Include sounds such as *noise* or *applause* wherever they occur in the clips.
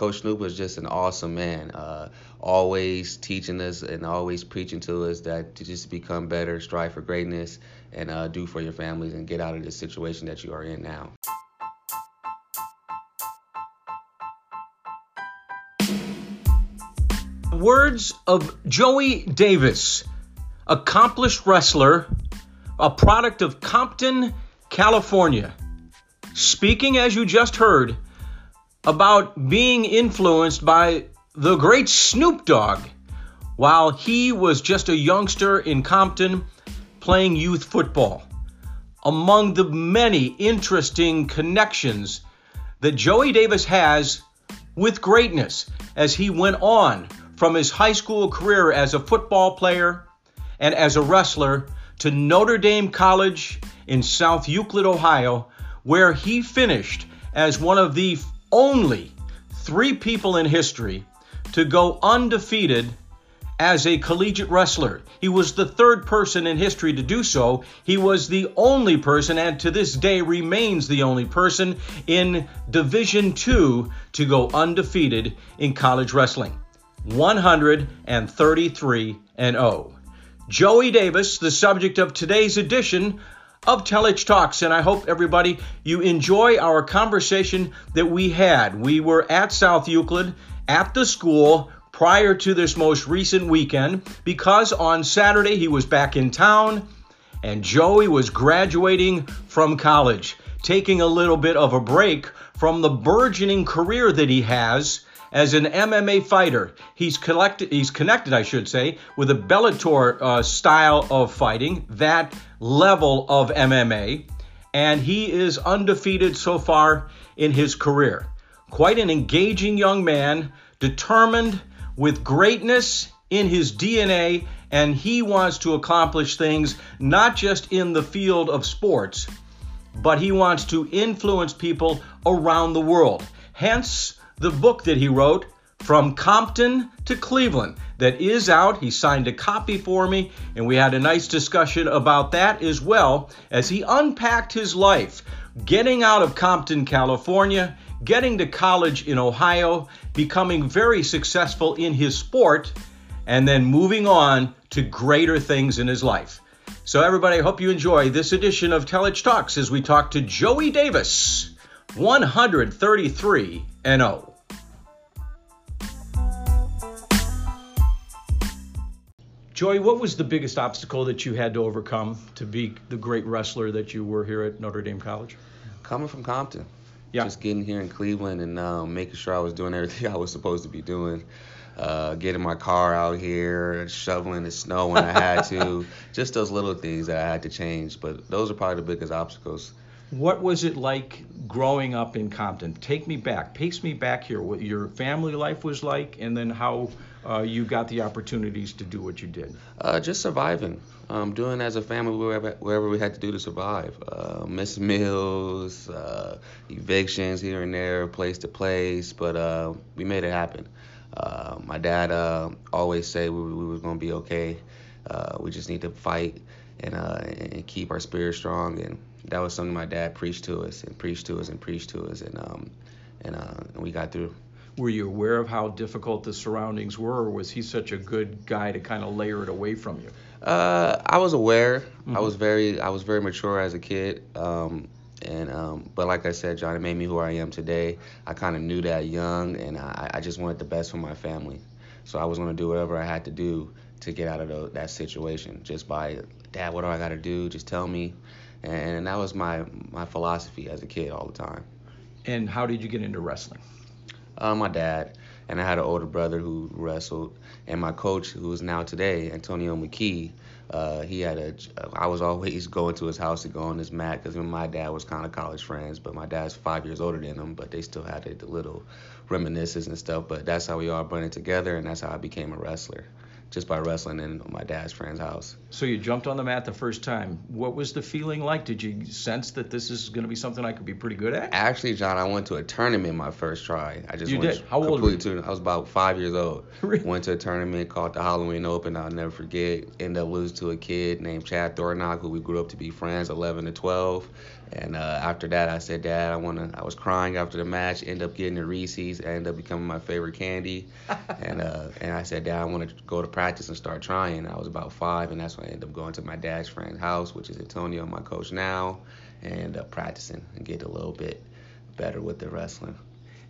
Coach Snoop was just an awesome man. Uh, always teaching us and always preaching to us that to just become better, strive for greatness, and uh, do for your families and get out of this situation that you are in now. Words of Joey Davis, accomplished wrestler, a product of Compton, California. Speaking, as you just heard, about being influenced by the great Snoop Dogg while he was just a youngster in Compton playing youth football. Among the many interesting connections that Joey Davis has with greatness as he went on from his high school career as a football player and as a wrestler to Notre Dame College in South Euclid, Ohio, where he finished as one of the only three people in history to go undefeated as a collegiate wrestler. He was the third person in history to do so. He was the only person, and to this day remains the only person in Division II to go undefeated in college wrestling. 133 and 0. Joey Davis, the subject of today's edition of Telich Talks, and I hope everybody you enjoy our conversation that we had. We were at South Euclid at the school prior to this most recent weekend because on Saturday he was back in town and Joey was graduating from college, taking a little bit of a break from the burgeoning career that he has as an MMA fighter. He's collected, he's connected, I should say, with a Bellator uh, style of fighting, that level of MMA, and he is undefeated so far in his career. Quite an engaging young man, determined with greatness in his DNA, and he wants to accomplish things not just in the field of sports, but he wants to influence people around the world. Hence, the book that he wrote, From Compton to Cleveland, that is out. He signed a copy for me, and we had a nice discussion about that as well as he unpacked his life, getting out of Compton, California, getting to college in Ohio, becoming very successful in his sport, and then moving on to greater things in his life. So, everybody, I hope you enjoy this edition of Telich Talks as we talk to Joey Davis, 133 and 0. Joey, what was the biggest obstacle that you had to overcome to be the great wrestler that you were here at Notre Dame College? Coming from Compton. Yeah. Just getting here in Cleveland and um, making sure I was doing everything *laughs* I was supposed to be doing. Uh, getting my car out here, shoveling the snow when I had to. *laughs* Just those little things that I had to change. But those are probably the biggest obstacles. What was it like growing up in Compton? Take me back, pace me back here. What your family life was like, and then how uh, you got the opportunities to do what you did. Uh, just surviving, um, doing as a family wherever, wherever we had to do to survive. Uh, missed meals, uh, evictions here and there, place to place, but uh, we made it happen. Uh, my dad uh, always said we, we were gonna be okay. We just need to fight and and keep our spirit strong and that was something my dad preached to us and preached to us and preached to us, and um, and, uh, and we got through. Were you aware of how difficult the surroundings were, or was he such a good guy to kind of layer it away from you? Uh, I was aware. Mm-hmm. I was very, I was very mature as a kid. Um, and um, but like I said, John, it made me who I am today. I kind of knew that young, and I, I just wanted the best for my family. So I was going to do whatever I had to do to get out of the, that situation. Just by, Dad, what do I got to do? Just tell me and that was my my philosophy as a kid all the time. And how did you get into wrestling? Uh, my dad and I had an older brother who wrestled, and my coach, who is now today, Antonio McKee. Uh, he had a. I was always *laughs* going to his house to go on his mat because my dad was kind of college friends, but my dad's five years older than him, but they still had a, little reminiscences and stuff. But that's how we all blended together, and that's how I became a wrestler just by wrestling in my dad's friend's house. So you jumped on the mat the first time. What was the feeling like? Did you sense that this is going to be something I could be pretty good at? Actually, John, I went to a tournament my first try. I just you went did. How old were you? I was about five years old. *laughs* Really? Went to a tournament called the Halloween Open. I'll never forget. Ended up losing to a kid named Chad Thornock, who we grew up to be friends, 11 to 12. And uh, after that, I said, Dad, I wanna. I was crying after the match. End up getting the Reese's. End up becoming my favorite candy. *laughs* and uh, and I said, Dad, I want to go to practice and start trying. I was about five, and that's when I ended up going to my dad's friend's house, which is Antonio, my coach now, and uh, practicing and get a little bit better with the wrestling.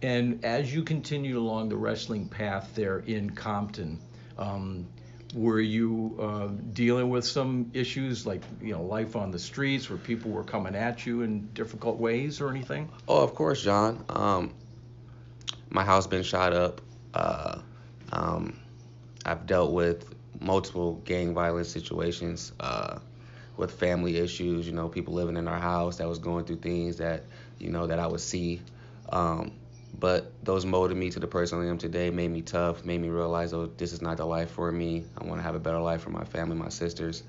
And as you continued along the wrestling path there in Compton, um, were you uh, dealing with some issues like you know life on the streets where people were coming at you in difficult ways or anything? Oh, of course, John. Um, my house been shot up. Uh, um, I've dealt with multiple gang violence situations uh, with family issues. You know, people living in our house that was going through things that you know that I would see. Um, but those molded me to the person I am today, made me tough, made me realize, oh, this is not the life for me. I want to have a better life for my family, my sisters,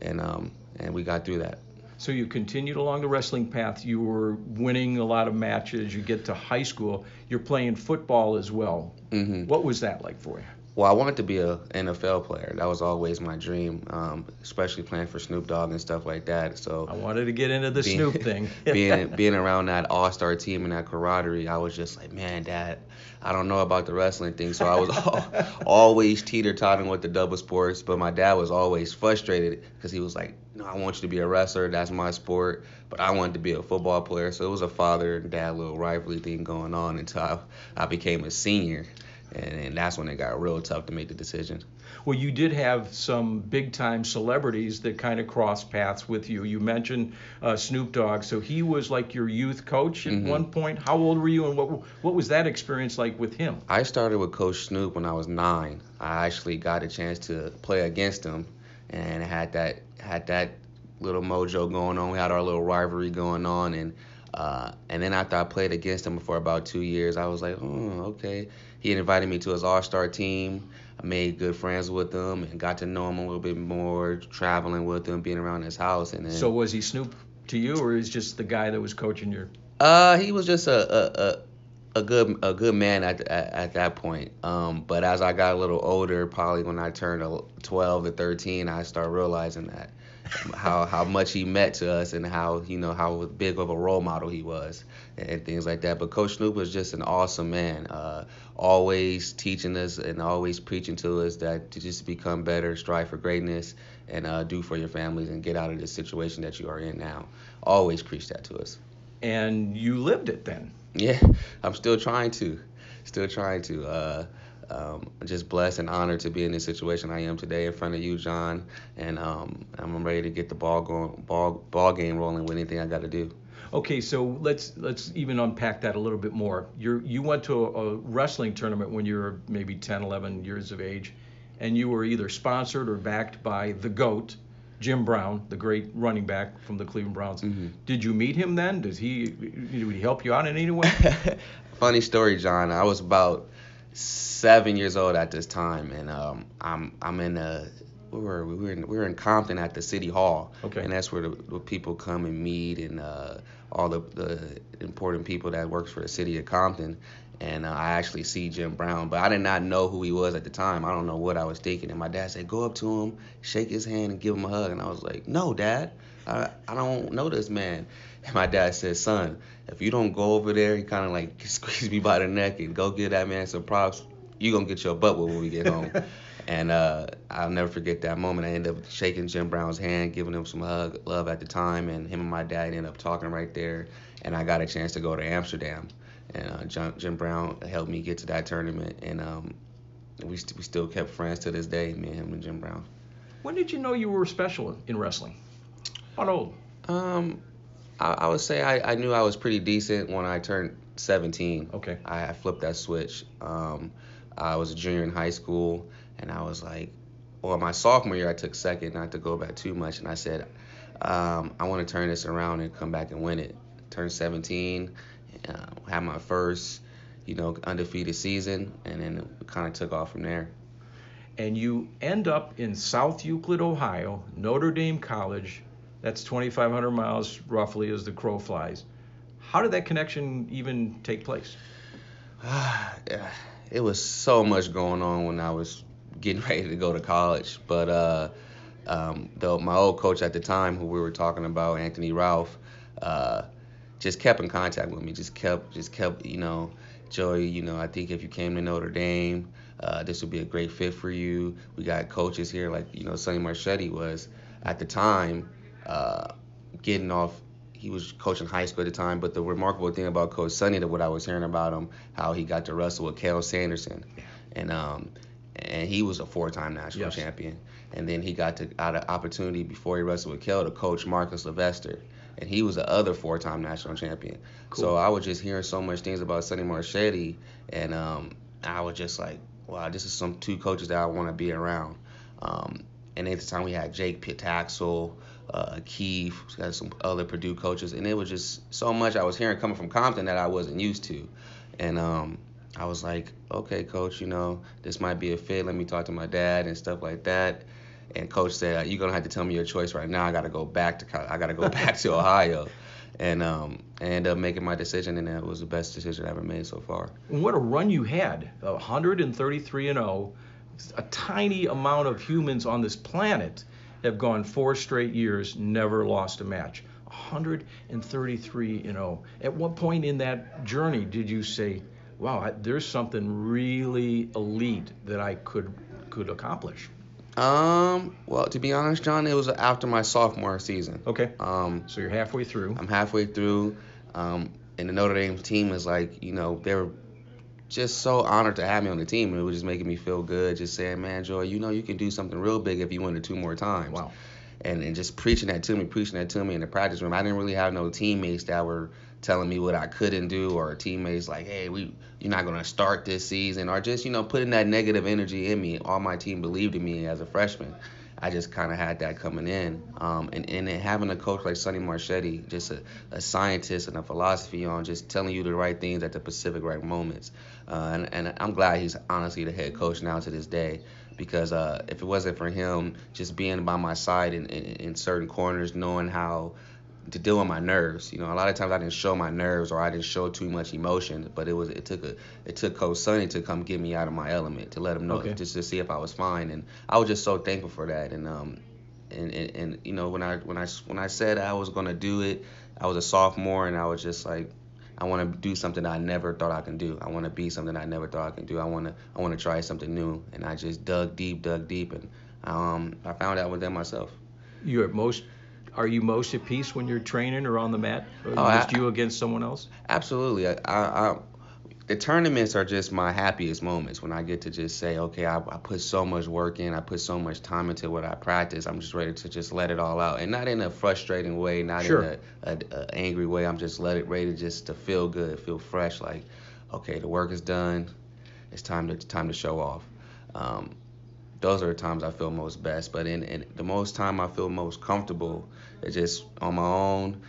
and um, and we got through that. So you continued along the wrestling path. You were winning a lot of matches. You get to high school. You're playing football as well. Mm-hmm. What was that like for you? Well, I wanted to be a NFL player. That was always my dream, um, especially playing for Snoop Dogg and stuff like that. So I wanted to get into the being, Snoop thing. *laughs* being being around that All Star team and that camaraderie, I was just like, man, Dad, I don't know about the wrestling thing. So I was *laughs* all, always teeter totting with the double sports. But my dad was always frustrated because he was like, no, I want you to be a wrestler. That's my sport. But I wanted to be a football player. So it was a father and dad little rivalry thing going on until I, I became a senior and, and that's when it got real tough to make the decision. Well, you did have some big time celebrities that kind of crossed paths with you. You mentioned uh, Snoop Dogg, so he was like your youth coach at mm-hmm. one point. How old were you, and what what was that experience like with him? I started with Coach Snoop when I was nine. I actually got a chance to play against him, and had that had that little mojo going on. We had our little rivalry going on, and uh, and then after I played against him for about two years, I was like, oh, okay he invited me to his All Star team. I made good friends with him and got to know him a little bit more, traveling with him, being around his house. And then, so was he Snoop to you, or is just the guy that was coaching your? Uh, he was just a a, a, a good a good man at, at, at that point. Um, but as I got a little older, probably when I turned 12 to 13, I started realizing that how how much he meant to us and how you know how big of a role model he was and things like that. But Coach Snoop was just an awesome man, uh, always teaching us and always preaching to us that to just become better, strive for greatness, and uh, do for your families and get out of this situation that you are in now. Always preach that to us. And you lived it then. Yeah, I'm still trying to, still trying to. Uh, um, just blessed and honored to be in this situation I am today in front of you, John. And um, I'm ready to get the ball going, ball ball game rolling with anything I got to do. Okay, so let's let's even unpack that a little bit more. You you went to a, a, wrestling tournament when you were maybe 10, 11 years of age, and you were either sponsored or backed by the GOAT, Jim Brown, the great running back from the Cleveland Browns. Mm-hmm. Did you meet him then? Did he did he help you out in any way? *laughs* Funny story, John. I was about seven years old at this time, and um, I'm I'm in a we were we were in, we were in Compton at the city hall, okay. and that's where the, the people come and meet and uh, all the, the important people that works for the city of Compton. And uh, I actually see Jim Brown, but I did not know who he was at the time. I don't know what I was thinking. And my dad said, "Go up to him, shake his hand, and give him a hug." And I was like, "No, Dad, I I don't know this man." And my dad said, "Son, if you don't go over there, he kind of like *laughs* squeezed me by the neck and go give that man some props. You gonna get your butt when we get home." *laughs* And uh, I'll never forget that moment. I ended up shaking Jim Brown's hand, giving him some hug, love at the time, and him and my dad ended up talking right there. And I got a chance to go to Amsterdam, and uh, Jim, Jim Brown helped me get to that tournament, and um, we st- we still kept friends to this day, me and him and Jim Brown. When did you know you were special in wrestling? How old? Um, I, I would say I, I knew I was pretty decent when I turned 17. Okay. I, I flipped that switch. Um, I was a junior in high school and I was like, well, my sophomore year I took second, not to go back too much, and I said, um, I want to turn this around and come back and win it. Turned 17, uh, had my first, you know, undefeated season, and then it kind of took off from there. And you end up in South Euclid, Ohio, Notre Dame College. That's 2,500 miles roughly as the crow flies. How did that connection even take place? it was so much going on when I was getting *laughs* ready to go to college. But uh, um, my old coach at the time, who we were talking about, Anthony Ralph, uh, just kept in contact with me. Just kept, just kept, you know, Joey, you know, I think if you came to Notre Dame, uh, this would be a great fit for you. We got coaches here like, you know, Sonny Marchetti was at the time uh, getting off. He was coaching high school at the time, but the remarkable thing about Coach Sonny, that what I was hearing about him, how he got to wrestle with Cael Sanderson, and um, and he was a four-time national Yes. champion. And then he got to got an opportunity before he wrestled with Cael to coach Marcus LeVesseur, and he was the other four-time national champion. So I was just hearing so much things about Sonny Marchetti, and um, I was just like, wow, this is some two coaches that I want to be around. Um, and at the time we had Jake Pitaxel, uh, Keith, got some other Purdue coaches, and it was just so much I was hearing coming from Compton that I wasn't used to, and um, I was like, okay, coach, you know, this might be a fit. Let me talk to my dad and stuff like that. And coach said, you're gonna have to tell me your choice right now. I gotta go back to I gotta go *laughs* back to Ohio, and um, I ended up making my decision, and it was the best decision I ever made so far. What a run you had 133 and 0. A tiny amount of humans on this planet have gone four straight years, never lost a match. 133 and 0. At what point in that journey did you say, "Wow, I, there's something really elite that I could could accomplish"? Um, well, to be honest, John, it was after my sophomore season. Okay, Um, so you're halfway through. I'm halfway through, um, and the Notre Dame team is like, you know, they were just so honored to have me on the team, and it was just making me feel good. Just saying, man, Joy, you know, you can do something real big if you win it two more times. Wow. And and just preaching that to me, preaching that to me in the practice room. I didn't really have no teammates that were telling me what I couldn't do, or teammates like, hey, we you're not gonna start this season, or just you know putting that negative energy in me. All my team believed in me as a freshman. I just kind of had that coming in. Um, and, and having a coach like Sonny Marchetti, just a, a scientist and a philosophy on just telling you the right things at the specific right moments. Uh, and, and I'm glad he's honestly the head coach now to this day because uh, if it wasn't for him just being by my side in, in, in certain corners, knowing how to deal with my nerves. You know, a lot of times I didn't show my nerves or I didn't show too much emotion, but it was it took a it took Coach Sonny to come get me out of my element to let him know Okay. just to see if I was fine, and I was just so thankful for that. And um, and, and, and you know when I when I when I said I was gonna do it, I was a sophomore and I was just like. I want to do something I never thought I can do. I want to be something I never thought I can do. I want to I want to try something new, and I just dug deep, dug deep, and um, I found out within myself. You're most. Are you most at peace when you're training or on the mat? Or Oh, just I- you against someone else? Absolutely. I, I, the tournaments are just my happiest moments when I get to just say, okay, I, I put so much work in, I put so much time into what I practice. I'm just ready to just let it all out, and not in a frustrating way, not Sure. in a, a, a angry way. I'm just let it ready to just to feel good, feel fresh. Like, okay, the work is done. It's time to time to show off. Um, those are the times I feel most best. But in, in the most time I feel most comfortable is just on my own,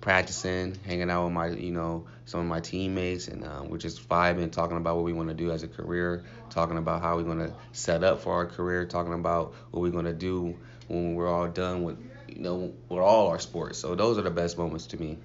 practicing, hanging out with my, you know, some of my teammates, and um, we're just vibing, talking about what we want to do as a career, talking about how we're going to set up for our career, talking about what we're going to do when we're all done with, you know, with all our sports. So those are the best moments to me.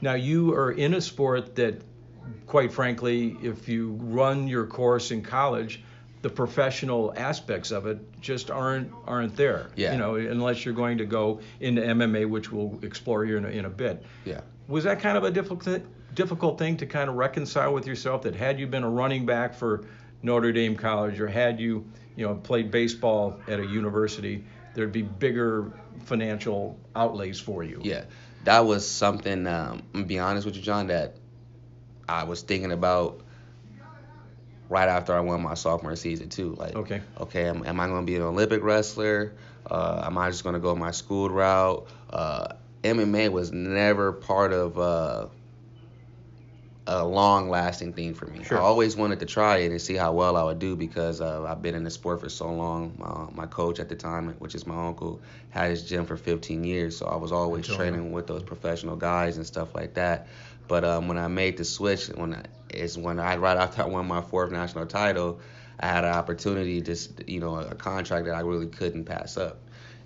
Now you are in a sport that, quite frankly, if you run your course in college, the professional aspects of it just aren't aren't there. Yeah. You know, unless you're going to go into MMA, which we'll explore here in a, in a bit. Yeah. Was that kind of a difficult difficult thing to kind of reconcile with yourself? That had you been a running back for Notre Dame College, or had you you know played baseball at a university, there'd be bigger financial outlays for you. Yeah, that was something. Um, I'm gonna be honest with you, John, that I was thinking about right after I won my sophomore season too. Like, Okay. okay, am, am I gonna be an Olympic wrestler? Uh, am I just gonna go my school route? Uh, MMA was never part of uh, a long-lasting thing for me. Sure. I always wanted to try it and see how well I would do because uh, I've been in the sport for so long. My, my coach at the time, which is my uncle, had his gym for 15 years, so I was always training with those professional guys and stuff like that. But um, when I made the switch, when I, is when I right after I won my fourth national title, I had an opportunity, just you know, a contract that I really couldn't pass up.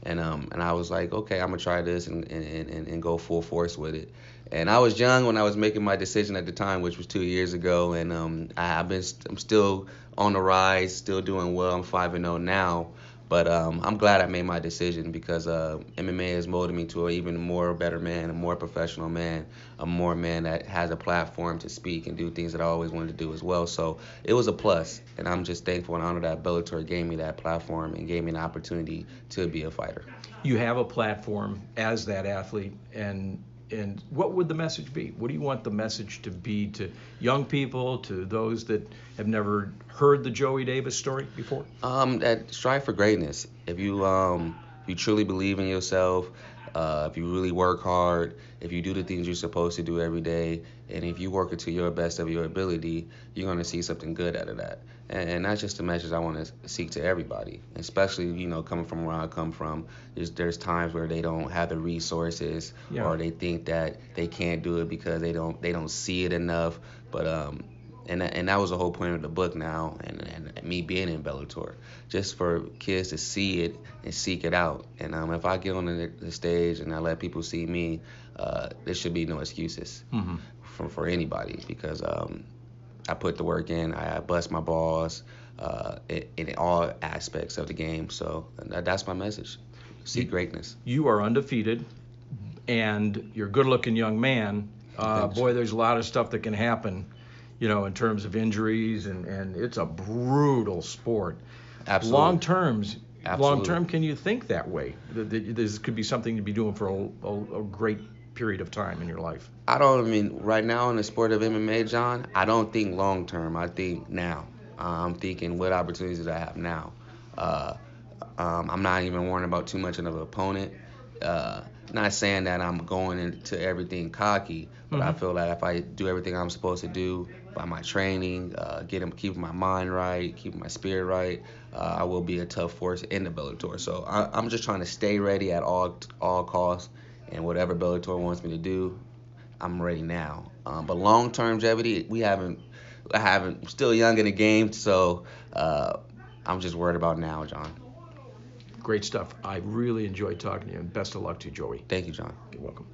And um and I was like, okay, I'm gonna try this and and, and, and go full force with it. And I was young when I was making my decision at the time, which was two years ago. And um I, I've been I'm still on the rise, still doing well. I'm five and zero now. But um, I'm glad I made my decision because uh, MMA has molded me to an even more better man, a more professional man, a more man that has a platform to speak and do things that I always wanted to do as well. So it was a plus, and I'm just thankful and honored that Bellator gave me that platform and gave me an opportunity to be a fighter. You have a platform as that athlete, and and what would the message be? What do you want the message to be to young people, to those that have never heard the Joey Davis story before? Um, that strive for greatness. If you um, you truly believe in yourself, uh, if you really work hard, if you do the things you're supposed to do every day, and if you work it to your best of your ability, you're gonna see something good out of that. And, and that's just a message I want to seek to everybody, especially you know coming from where I come from. There's there's times where they don't have the resources, yeah. or they think that they can't do it because they don't they don't see it enough. But um, and that, and that was the whole point of the book now, and, and me being in Bellator, just for kids to see it and seek it out. And um, if I get on the, the, stage and I let people see me, uh, there should be no excuses mm-hmm. for for anybody because um, I put the work in, I, bust my balls uh, in, in, all aspects of the game. So that, that's my message: seek greatness. You are undefeated, and you're a good-looking young man. Uh, boy, there's a lot of stuff that can happen you know, in terms of injuries, and, and it's a brutal sport. Absolutely. Long terms, long term, can you think that way? This could be something to be doing for a, a, a great period of time in your life. I don't I mean right now in the sport of MMA, John. I don't think long term. I think now. Uh, I'm thinking what opportunities I have now. Uh, um, I'm not even worrying about too much of an opponent. Uh, not saying that I'm going into everything cocky, but mm-hmm. I feel that if I do everything I'm supposed to do by my training, uh, getting keeping my mind right, keeping my spirit right, uh, I will be a tough force in the Bellator. So I, am just trying to stay ready at all all costs, and whatever Bellator wants me to do, I'm ready now. Um, but long-term longevity, we haven't, I haven't, still young in the game, so uh, I'm just worried about now, John. Great stuff. I really enjoyed talking to you, and best of luck to you, Joey. Thank you, John. You're welcome.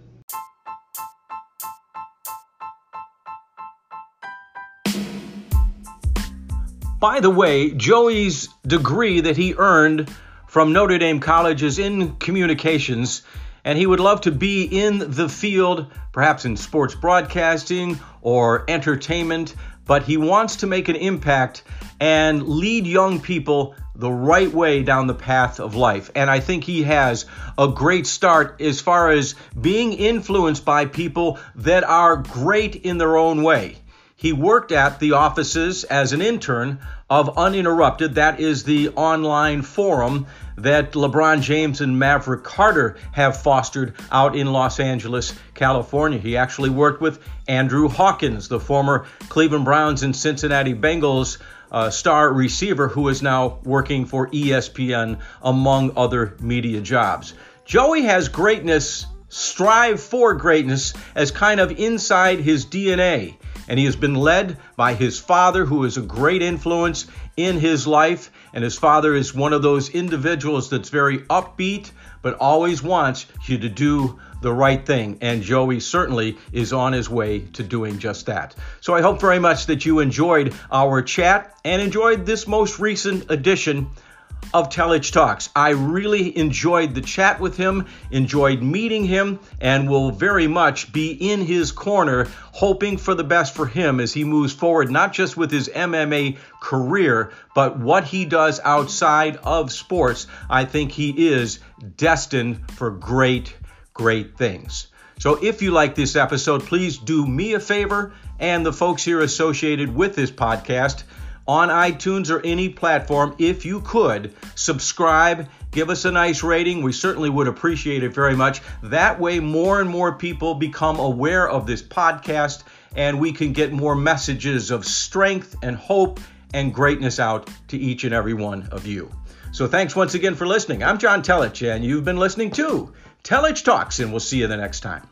By the way, Joey's degree that he earned from Notre Dame College is in communications, and he would love to be in the field, perhaps in sports broadcasting or entertainment, but he wants to make an impact and lead young people the right way down the path of life. And I think he has a great start as far as being influenced by people that are great in their own way. He worked at the offices as an intern of Uninterrupted. That is the online forum that LeBron James and Maverick Carter have fostered out in Los Angeles, California. He actually worked with Andrew Hawkins, the former Cleveland Browns and Cincinnati Bengals uh, star receiver who is now working for ESPN, among other media jobs. Joey has greatness, strive for greatness, as kind of inside his DNA and he has been led by his father, who is a great influence in his life. And his father is one of those individuals that's very upbeat, but always wants you to do the right thing. And Joey certainly is on his way to doing just that. So I hope very much that you enjoyed our chat and enjoyed this most recent edition of Telich Talks. I really enjoyed the chat with him, enjoyed meeting him, and will very much be in his corner, hoping for the best for him as he moves forward, not just with his MMA career, but what he does outside of sports. I think he is destined for great, great things. So if you like this episode, please do me a favor and the folks here associated with this podcast on iTunes or any platform, if you could, subscribe, give us a nice rating. We certainly would appreciate it very much. That way, more and more people become aware of this podcast and we can get more messages of strength and hope and greatness out to each and every one of you. So, thanks once again for listening. I'm John Telich, and you've been listening to Telich Talks, and we'll see you the next time.